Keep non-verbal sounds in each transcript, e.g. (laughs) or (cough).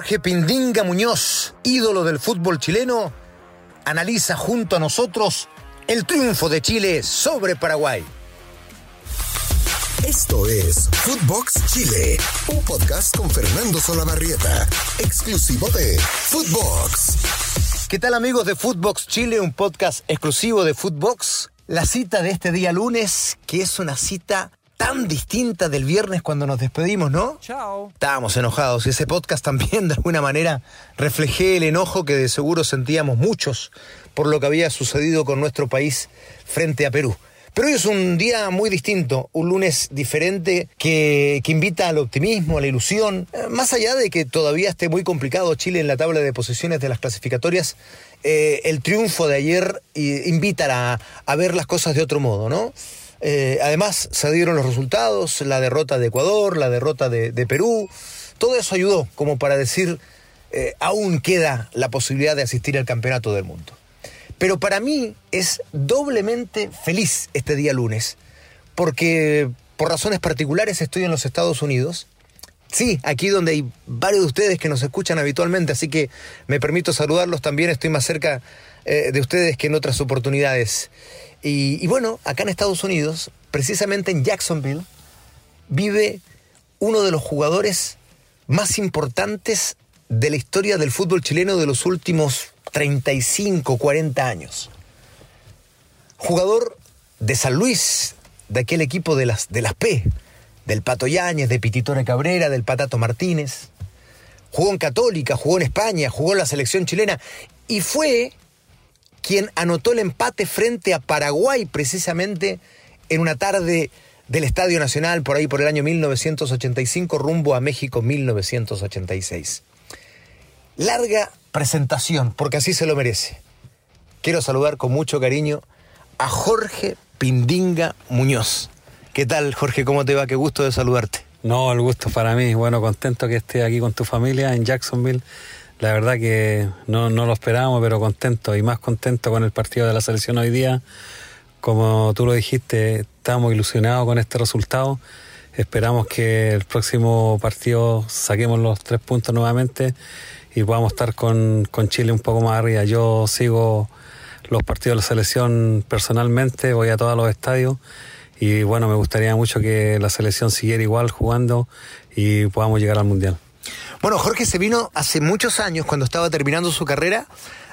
Jorge Pindinga Muñoz, ídolo del fútbol chileno, analiza junto a nosotros el triunfo de Chile sobre Paraguay. Esto es Footbox Chile, un podcast con Fernando Solabarrieta, exclusivo de Footbox. ¿Qué tal amigos de Footbox Chile, un podcast exclusivo de Footbox? La cita de este día lunes, que es una cita tan distinta del viernes cuando nos despedimos, ¿no? Chao. Estábamos enojados y ese podcast también (laughs) de alguna manera reflejé el enojo que de seguro sentíamos muchos por lo que había sucedido con nuestro país frente a Perú. Pero hoy es un día muy distinto, un lunes diferente que, que, invita al optimismo, a la ilusión. Eh, más allá de que todavía esté muy complicado Chile en la tabla de posiciones de las clasificatorias, eh, el triunfo de ayer eh, invita a, a ver las cosas de otro modo, ¿no? Eh, además, se dieron los resultados, la derrota de Ecuador, la derrota de, Perú. Todo eso ayudó como para decir, eh, aún queda la posibilidad de asistir al Campeonato del Mundo. Pero para mí es doblemente feliz este día lunes, porque por razones particulares estoy en los Estados Unidos. Sí, aquí donde hay varios de ustedes que nos escuchan habitualmente, así que me permito saludarlos también, estoy más cerca eh, de ustedes que en otras oportunidades. Y, bueno, acá en Estados Unidos, precisamente en Jacksonville, vive uno de los jugadores más importantes de la historia del fútbol chileno de los últimos 35, 40 años. Jugador de San Luis, de aquel equipo de las, de las P, del Pato Yáñez, de Pititore Cabrera, del Patato Martínez. Jugó en Católica, jugó en España, jugó en la selección chilena y fue quien anotó el empate frente a Paraguay precisamente en una tarde del Estadio Nacional por ahí por el año 1985 rumbo a México 1986. Larga presentación, porque así se lo merece. Quiero saludar con mucho cariño a Jorge Pindinga Muñoz. ¿Qué tal, Jorge? ¿Cómo te va? Qué gusto de saludarte. No, el gusto para mí. Bueno, contento que estés aquí con tu familia en Jacksonville la verdad que no, no, lo esperábamos, pero contento y más contento con el partido de la selección hoy día. Como tú lo dijiste, estamos ilusionados con este resultado. Esperamos que el próximo partido saquemos los tres puntos nuevamente y podamos estar con, con Chile un poco más arriba. Yo sigo los partidos de la selección personalmente, voy a todos los estadios y bueno, me gustaría mucho que la selección siguiera igual jugando y podamos llegar al Mundial. Bueno, Jorge se vino hace muchos años, cuando estaba terminando su carrera,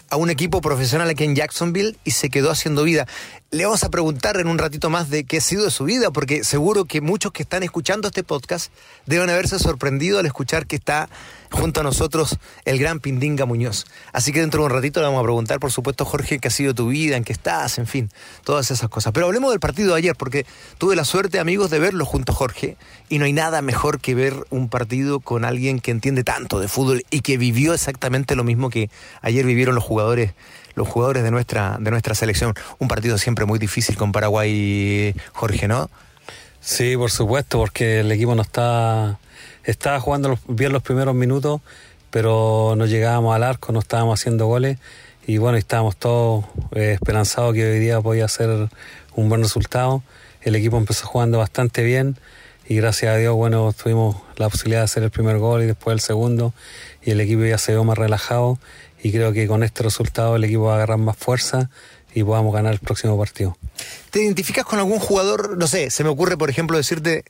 a un equipo profesional aquí en Jacksonville y se quedó haciendo vida. Le vamos a preguntar en un ratito más de qué ha sido de su vida, porque seguro que muchos que están escuchando este podcast deben haberse sorprendido al escuchar que está junto a nosotros el gran Pindinga Muñoz. Así que dentro de un ratito le vamos a preguntar, por supuesto, Jorge, qué ha sido tu vida, en qué estás, en fin, todas esas cosas. Pero hablemos del partido de ayer, porque tuve la suerte, amigos, de verlo junto a Jorge, y no hay nada mejor que ver un partido con alguien que entiende tanto de fútbol y que vivió exactamente lo mismo que ayer vivieron los jugadores los jugadores de nuestra, de nuestra selección. Un partido siempre muy difícil con Paraguay, Jorge, ¿no? Sí, por supuesto, porque el equipo no está, estaba jugando bien los primeros minutos, pero no llegábamos al arco, no estábamos haciendo goles y bueno, estábamos todos eh, esperanzados que hoy día podía ser un buen resultado. El equipo empezó jugando bastante bien y gracias a Dios, bueno, tuvimos la posibilidad de hacer el primer gol y después el segundo y el equipo ya se vio más relajado y creo que con este resultado el equipo va a agarrar más fuerza y podamos ganar el próximo partido. ¿Te identificas con algún jugador? No sé, se me ocurre, por ejemplo, decirte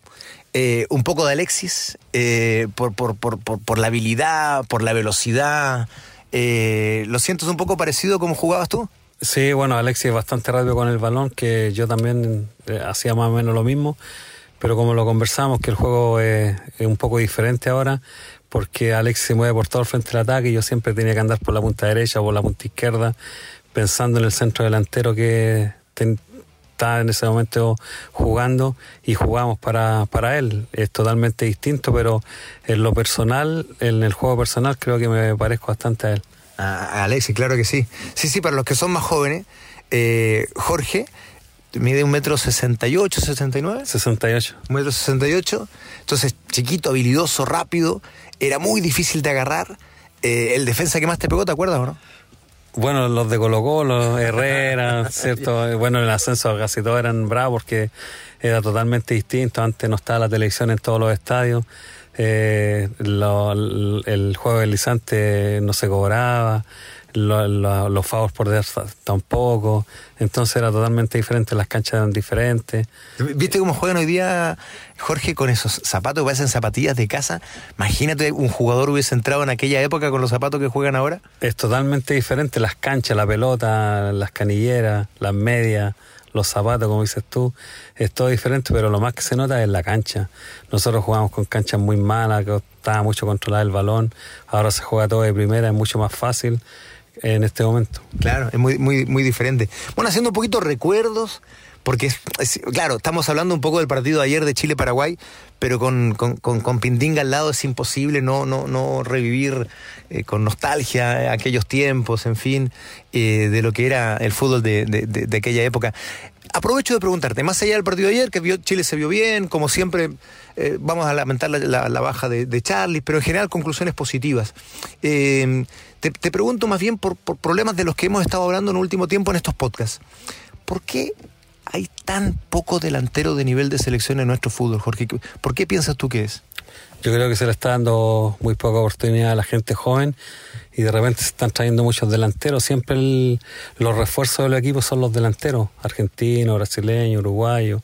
eh, un poco de Alexis, eh, por, por, por, por, la habilidad, por la velocidad. Eh, ¿Lo sientes un poco parecido como jugabas tú? Sí, bueno, Alexis es bastante rápido con el balón, que yo también eh, hacía más o menos lo mismo, pero como lo conversamos, que el juego es, un poco diferente ahora, porque Alex se mueve por todo el frente del ataque y yo siempre tenía que andar por la punta derecha o por la punta izquierda, pensando en el centro delantero que está en ese momento jugando y jugamos para, para él. Es totalmente distinto, pero en lo personal, en el juego personal, creo que me parezco bastante a él. A Alexis, claro que sí. Sí, sí, para los que son más jóvenes, eh, Jorge mide un metro sesenta y ocho, sesenta y nueve. Sesenta y ocho. Un metro sesenta y ocho. Entonces, chiquito, habilidoso, rápido, era muy difícil de agarrar. Eh, el defensa que más te pegó, ¿te acuerdas o no? Bueno, los de Colo Colo, Herrera, (laughs) ¿cierto? Bueno, el ascenso casi todos eran bravos porque era totalmente distinto. Antes no estaba la televisión en todos los estadios. eh, lo- el juego deslizante no se cobraba, lo- lo- los favos por detrás tampoco, entonces era totalmente diferente, las canchas eran diferentes. ¿Viste cómo juegan hoy día, Jorge, con esos zapatos que parecen zapatillas de casa? Imagínate un jugador hubiese entrado en aquella época con los zapatos que juegan ahora. Es totalmente diferente las canchas, la pelota, las canilleras, las medias, los zapatos, como dices tú. Es todo diferente, pero lo más que se nota es la cancha. Nosotros jugamos con canchas muy malas, que costaba mucho controlar el balón. Ahora se juega todo de primera, es mucho más fácil en este momento. Claro, es muy, muy, muy diferente. Bueno, haciendo un poquito recuerdos, porque, es- claro, estamos hablando un poco del partido de ayer de Chile-Paraguay, pero con, con, con, con Pindinga al lado es imposible no, no, no revivir eh, con nostalgia aquellos tiempos, en fin, eh, de lo que era el fútbol de- de aquella época. Aprovecho de preguntarte, más allá del partido de ayer, que Chile se vio bien, como siempre, eh, vamos a lamentar la, la- la baja de, de Charlie, pero en general conclusiones positivas. Eh, te, te pregunto más bien por, por problemas de los que hemos estado hablando en el último tiempo en estos podcasts. ¿Por qué hay tan poco delantero de nivel de selección en nuestro fútbol, Jorge? ¿Por qué piensas tú que es? Yo creo que se le está dando muy poca oportunidad a la gente joven y de repente se están trayendo muchos delanteros. Siempre los refuerzos de los equipos son los delanteros, argentinos, brasileños, uruguayos.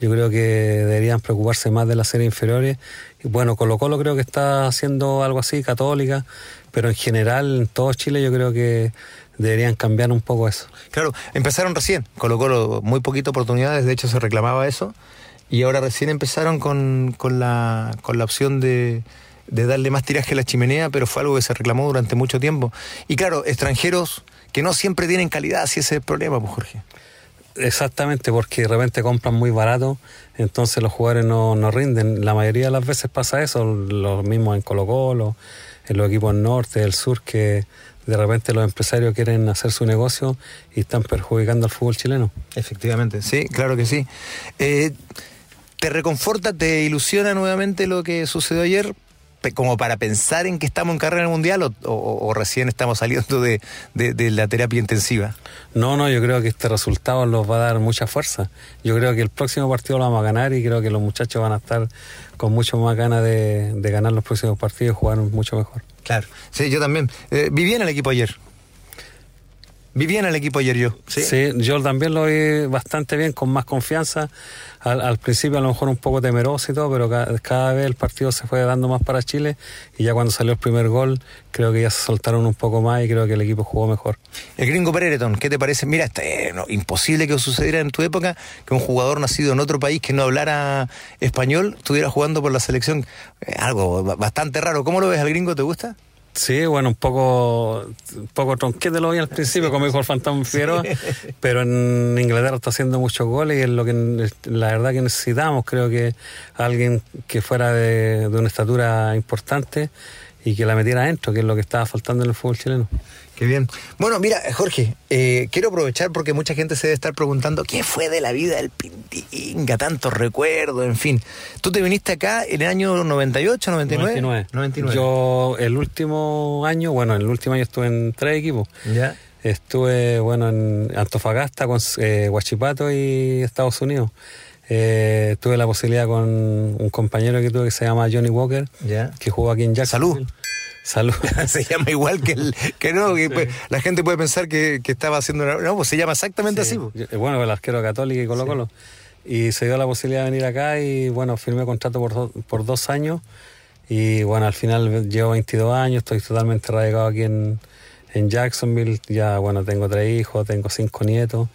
Yo creo que deberían preocuparse más de las series inferiores. Y bueno, Colo Colo creo que está haciendo algo así, católica, pero en general en todo Chile yo creo que deberían cambiar un poco eso. Claro, empezaron recién, Colo Colo muy poquitas oportunidades, de hecho se reclamaba eso, y ahora recién empezaron con, con, la, con la opción de, de darle más tiraje a la chimenea, pero fue algo que se reclamó durante mucho tiempo. Y claro, extranjeros que no siempre tienen calidad, si ese es el problema, pues Jorge. Exactamente, porque de repente compran muy barato, entonces los jugadores no, no rinden. La mayoría de las veces pasa eso, lo mismo en Colo Colo, en los equipos norte, del sur, que de repente los empresarios quieren hacer su negocio y están perjudicando al fútbol chileno. Efectivamente, sí, claro que sí. Eh, ¿Te reconforta, te ilusiona nuevamente lo que sucedió ayer? Como para pensar en que estamos en carrera mundial o, o- o recién estamos saliendo de, de- de la terapia intensiva. No, no, yo creo que este resultado los va a dar mucha fuerza. Yo creo que el próximo partido lo vamos a ganar y creo que los muchachos van a estar con mucho más ganas de, de ganar los próximos partidos y jugar mucho mejor. Claro. Sí, yo también. Eh, viví en el equipo ayer. Viví en el equipo ayer yo. Sí, yo también lo vi bastante bien, con más confianza. Al, al principio a lo mejor un poco temeroso y todo, pero ca- cada, vez el partido se fue dando más para Chile y ya cuando salió el primer gol creo que ya se soltaron un poco más y creo que el equipo jugó mejor. El gringo Perereton, ¿qué te parece? Mira, este, no, imposible que sucediera en tu época que un jugador nacido en otro país que no hablara español estuviera jugando por la selección. Eh, algo ba- bastante raro. ¿Cómo lo ves al gringo? ¿Te gusta? Sí, bueno, un poco, un poco tronquete lo vi al principio, como dijo el fantasma Figueroa, (laughs) pero en Inglaterra está haciendo muchos goles y es lo que la verdad que necesitamos. Creo que alguien que fuera de, de una estatura importante y que la metiera adentro, que es lo que estaba faltando en el fútbol chileno. Qué bien. Bueno, mira, Jorge, eh, quiero aprovechar porque mucha gente se debe estar preguntando qué fue de la vida del Pintinga, tantos recuerdos, en fin. Tú te viniste acá en el año 98, 99? 99. Yo el último año, bueno, el último año estuve en tres equipos. Ya. Estuve, bueno, en Antofagasta, con eh, Huachipato y Estados Unidos. Eh, tuve la posibilidad con un compañero que tuve que se llama Johnny Walker, Ya. que jugó aquí en Jacksonville. Salud. Salud. (laughs) se llama igual que el que no, que pues, la gente puede pensar que, que estaba haciendo una- no, pues se llama exactamente Sí. así. pues. Bueno, el arquero católico y Colo Colo. Y se dio la posibilidad de venir acá y bueno, firmé contrato por, do- por dos años. Y bueno, al final llevo 22 años, estoy totalmente radicado aquí en, en Jacksonville. Ya bueno, tengo tres hijos, tengo cinco nietos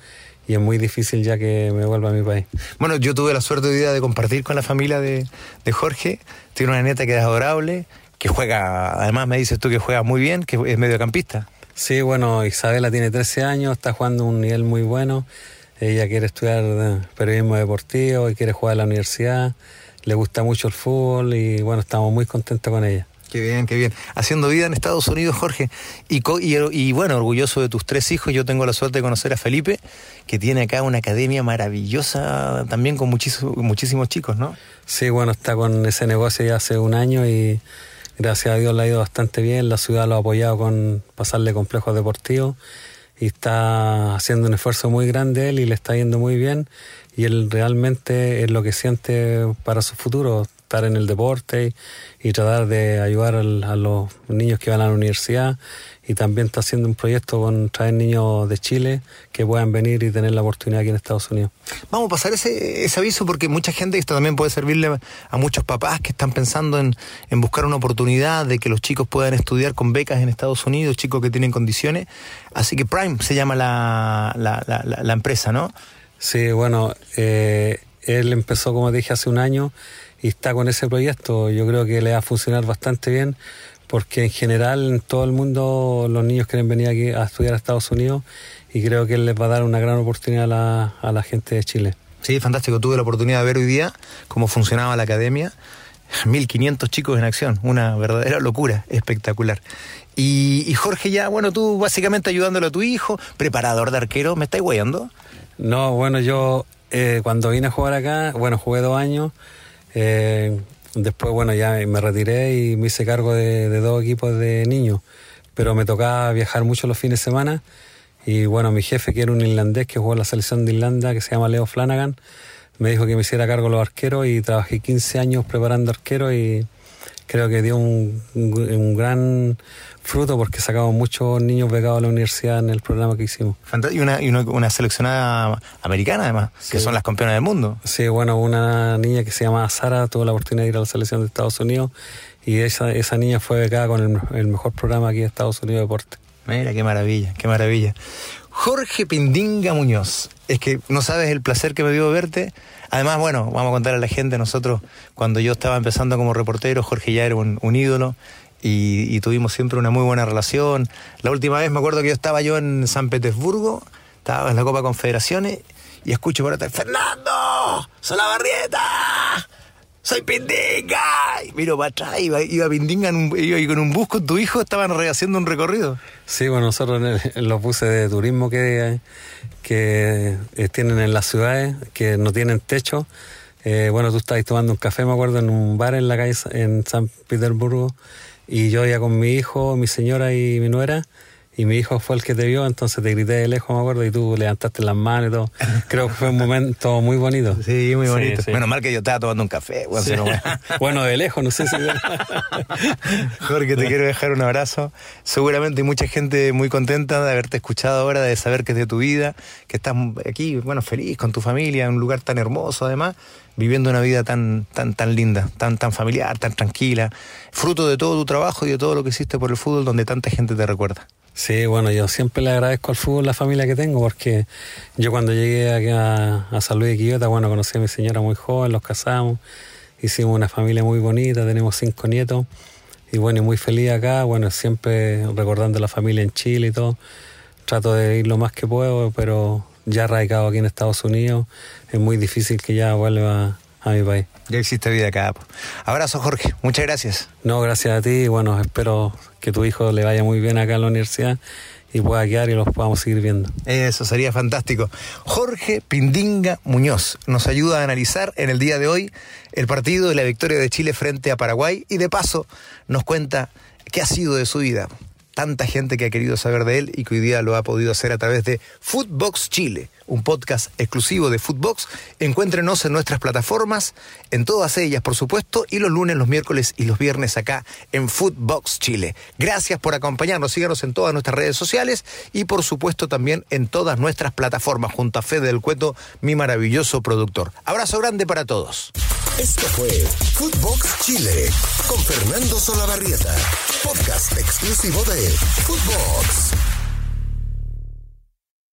y es muy difícil ya que me vuelva a mi país. Bueno, yo tuve la suerte hoy día de compartir con la familia de, de Jorge. Tiene una neta que es adorable, que juega, además me dices tú que juega muy bien, que es mediocampista. Sí, bueno, Isabela tiene 13 años, está jugando a un nivel muy bueno. Ella quiere estudiar eh, periodismo deportivo y quiere jugar a la universidad. Le gusta mucho el fútbol y bueno, estamos muy contentos con ella. Qué bien, qué bien. Haciendo vida en Estados Unidos, Jorge. Y, y, y bueno, orgulloso de tus tres hijos, yo tengo la suerte de conocer a Felipe, que tiene acá una academia maravillosa, también con muchísimos, muchísimos chicos, ¿no? Sí, bueno, está con ese negocio ya hace un año y gracias a Dios le ha ido bastante bien. La ciudad lo ha apoyado con pasarle complejos deportivos y está haciendo un esfuerzo muy grande él y le está yendo muy bien y él realmente es lo que siente para su futuro. Estar en el deporte y, tratar de ayudar a los niños que van a la universidad y también está haciendo un proyecto con traer niños de Chile que puedan venir y tener la oportunidad aquí en Estados Unidos. Vamos a pasar ese, ese aviso porque mucha gente, esto también puede servirle a muchos papás que están pensando en, en buscar una oportunidad de que los chicos puedan estudiar con becas en Estados Unidos, chicos que tienen condiciones. Así que Prime se llama la, la, la, empresa, ¿no? Sí, bueno, eh, él empezó, como dije, hace un año y está con ese proyecto. Yo creo que le va a funcionar bastante bien porque en general en todo el mundo los niños quieren venir aquí a estudiar a Estados Unidos y creo que él les va a dar una gran oportunidad a la, a la gente de Chile. Sí, fantástico. Tuve la oportunidad de ver hoy día cómo funcionaba la academia. 1500 chicos en acción, una verdadera locura, espectacular. Y, Jorge, ya, bueno, tú básicamente ayudándole a tu hijo, preparador de arquero, ¿me estáis guayando? No, bueno, yo eh, cuando vine a jugar acá, bueno, jugué dos años. Eh, Después, bueno, ya me retiré y me hice cargo de, dos equipos de niños, pero me tocaba viajar mucho los fines de semana. Y bueno, mi jefe, que era un irlandés que jugó en la selección de Irlanda, que se llama Leo Flanagan, me dijo que me hiciera cargo de los arqueros y trabajé 15 años preparando arqueros y creo que dio un, un, gran fruto porque sacamos muchos niños becados a la universidad en el programa que hicimos. Y una, y una, seleccionada americana además, que son las campeonas del mundo. Sí, bueno, una niña que se llama Sara tuvo la oportunidad de ir a la selección de Estados Unidos y esa, esa niña fue becada con el, mejor programa aquí de Estados Unidos de deporte. Mira, qué maravilla, qué maravilla. Jorge Pindinga Muñoz, es que no sabes el placer que me dio verte. Además, bueno, vamos a contar a la gente, nosotros cuando yo estaba empezando como reportero, Jorge ya era un, ídolo y, tuvimos siempre una muy buena relación. La última vez me acuerdo que yo estaba yo en San Petersburgo, estaba en la Copa Confederaciones y escucho por atrás, Fernando, Solabarrieta, soy Pindinga. Y miro para atrás, iba, iba Pindinga iba, con un bus con tu hijo, estaban rehaciendo un recorrido. Sí, bueno, nosotros en, los buses de turismo que, que eh, tienen en las ciudades, que no tienen techo, eh, bueno, tú estabas tomando un café, me acuerdo, en un bar en la calle en San Petersburgo, y yo iba con mi hijo, mi señora y mi nuera, y mi hijo fue el que te vio, entonces te grité de lejos, me acuerdo, y tú levantaste las manos y todo. Creo que fue un momento muy bonito. Sí, muy bonito. Menos mal que yo estaba tomando un café. Bueno, de lejos, no sé si... (laughs) Jorge, te quiero dejar un abrazo. Seguramente hay mucha gente muy contenta de haberte escuchado ahora, de saber que es de tu vida, que estás aquí, bueno, feliz con tu familia, en un lugar tan hermoso además viviendo una vida tan, tan, tan linda, tan, tan familiar, tan tranquila, fruto de todo tu trabajo y de todo lo que hiciste por el fútbol donde tanta gente te recuerda. Sí, bueno, yo siempre le agradezco al fútbol la familia que tengo, porque yo cuando llegué aquí a, a San Luis de Quillota, bueno, conocí a mi señora muy joven, los casamos, hicimos una familia muy bonita, tenemos cinco nietos, y bueno, muy feliz acá, bueno, siempre recordando la familia en Chile y todo. Trato de ir lo más que puedo, pero ya radicado aquí en Estados Unidos, es muy difícil que ya vuelva a mi país. Ya existe vida acá. Abrazo, Jorge. Muchas gracias. No, gracias a ti. Bueno, espero que tu hijo le vaya muy bien acá en la universidad y pueda quedar y los podamos seguir viendo. Eso sería fantástico. Jorge Pindinga Muñoz nos ayuda a analizar en el día de hoy el partido de la victoria de Chile frente a Paraguay y de paso nos cuenta qué ha sido de su vida tanta gente que ha querido saber de él y que hoy día lo ha podido hacer a través de Footbox Chile, un podcast exclusivo de Footbox. Encuéntrenos en nuestras plataformas, en todas ellas, por supuesto, y los lunes, los miércoles y los viernes acá en Footbox Chile. Gracias por acompañarnos, síganos en todas nuestras redes sociales y por supuesto también en todas nuestras plataformas junto a Fede del Cueto, mi maravilloso productor. Abrazo grande para todos. Esto fue Footbox Chile con Fernando Solabarrieta, podcast exclusivo de Footbox.